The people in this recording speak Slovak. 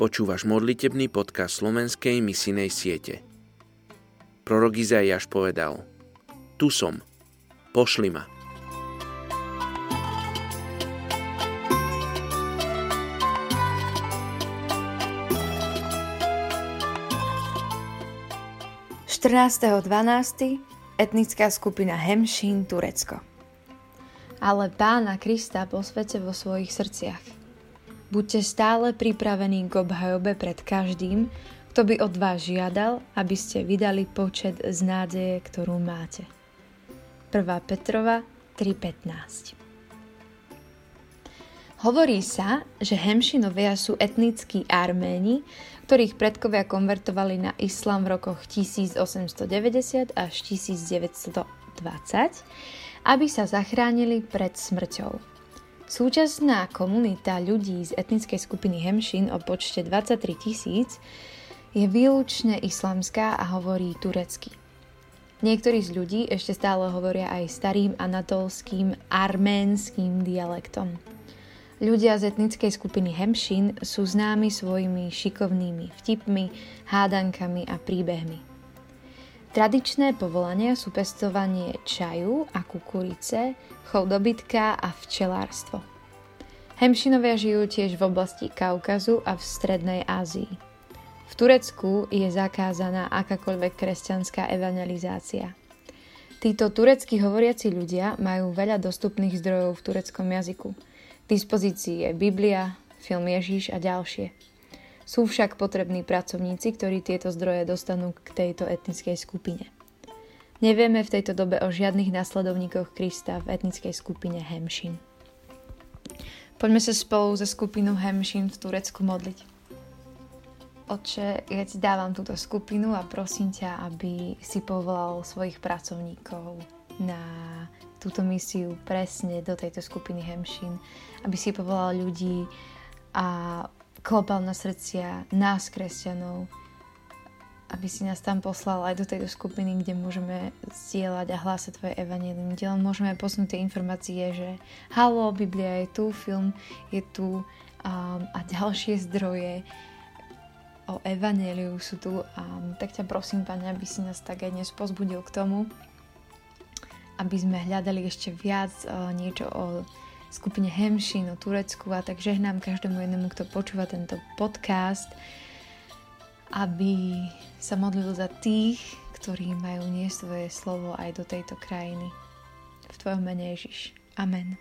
Počúvaš modlitebný podcast slovenskej misinej siete. Prorok Izaiáš povedal Tu som, pošli ma. ...14.12. etnická skupina Hemšín, Turecko. Ale pána Krista posvete vo svojich srdciach – Buďte stále pripravení k obhajobe pred každým, kto by od vás žiadal, aby ste vydali počet z nádeje, ktorú máte. 1. Petrova 3.15 Hovorí sa, že Hemšinovia sú etnickí Arméni, ktorých predkovia konvertovali na islám v rokoch 1890 až 1920, aby sa zachránili pred smrťou. Súčasná komunita ľudí z etnickej skupiny Hemšin o počte 23 tisíc je výlučne islamská a hovorí turecky. Niektorí z ľudí ešte stále hovoria aj starým anatolským arménským dialektom. Ľudia z etnickej skupiny Hemšin sú známi svojimi šikovnými vtipmi, hádankami a príbehmi. Tradičné povolania sú pestovanie čaju a kukurice, chov dobytka a včelárstvo. Hemšinovia žijú tiež v oblasti Kaukazu a v Strednej Ázii. V Turecku je zakázaná akákoľvek kresťanská evangelizácia. Títo turecky hovoriaci ľudia majú veľa dostupných zdrojov v tureckom jazyku. V dispozícii je Biblia, film Ježíš a ďalšie. Sú však potrební pracovníci, ktorí tieto zdroje dostanú k tejto etnickej skupine. Nevieme v tejto dobe o žiadnych následovníkoch Krista v etnickej skupine Hemšin. Poďme sa spolu so skupinou Hemšin v Turecku modliť. Oče, ja ti dávam túto skupinu a prosím ťa, aby si povolal svojich pracovníkov na túto misiu presne do tejto skupiny Hemšin, aby si povolal ľudí a klopal na srdcia nás, kresťanov, aby si nás tam poslal aj do tejto skupiny, kde môžeme zdieľať a hlásať tvoje evanelium, kde len môžeme posunúť tie informácie, že halo, Biblia je tu, film je tu um, a ďalšie zdroje o evaneliu sú tu. Um, tak ťa prosím, Pane, aby si nás tak aj dnes pozbudil k tomu, aby sme hľadali ešte viac uh, niečo o skupine Hemšin o Turecku a tak žehnám každému jednému, kto počúva tento podcast, aby sa modlil za tých, ktorí majú nie svoje slovo aj do tejto krajiny. V Tvojom mene Ježiš. Amen.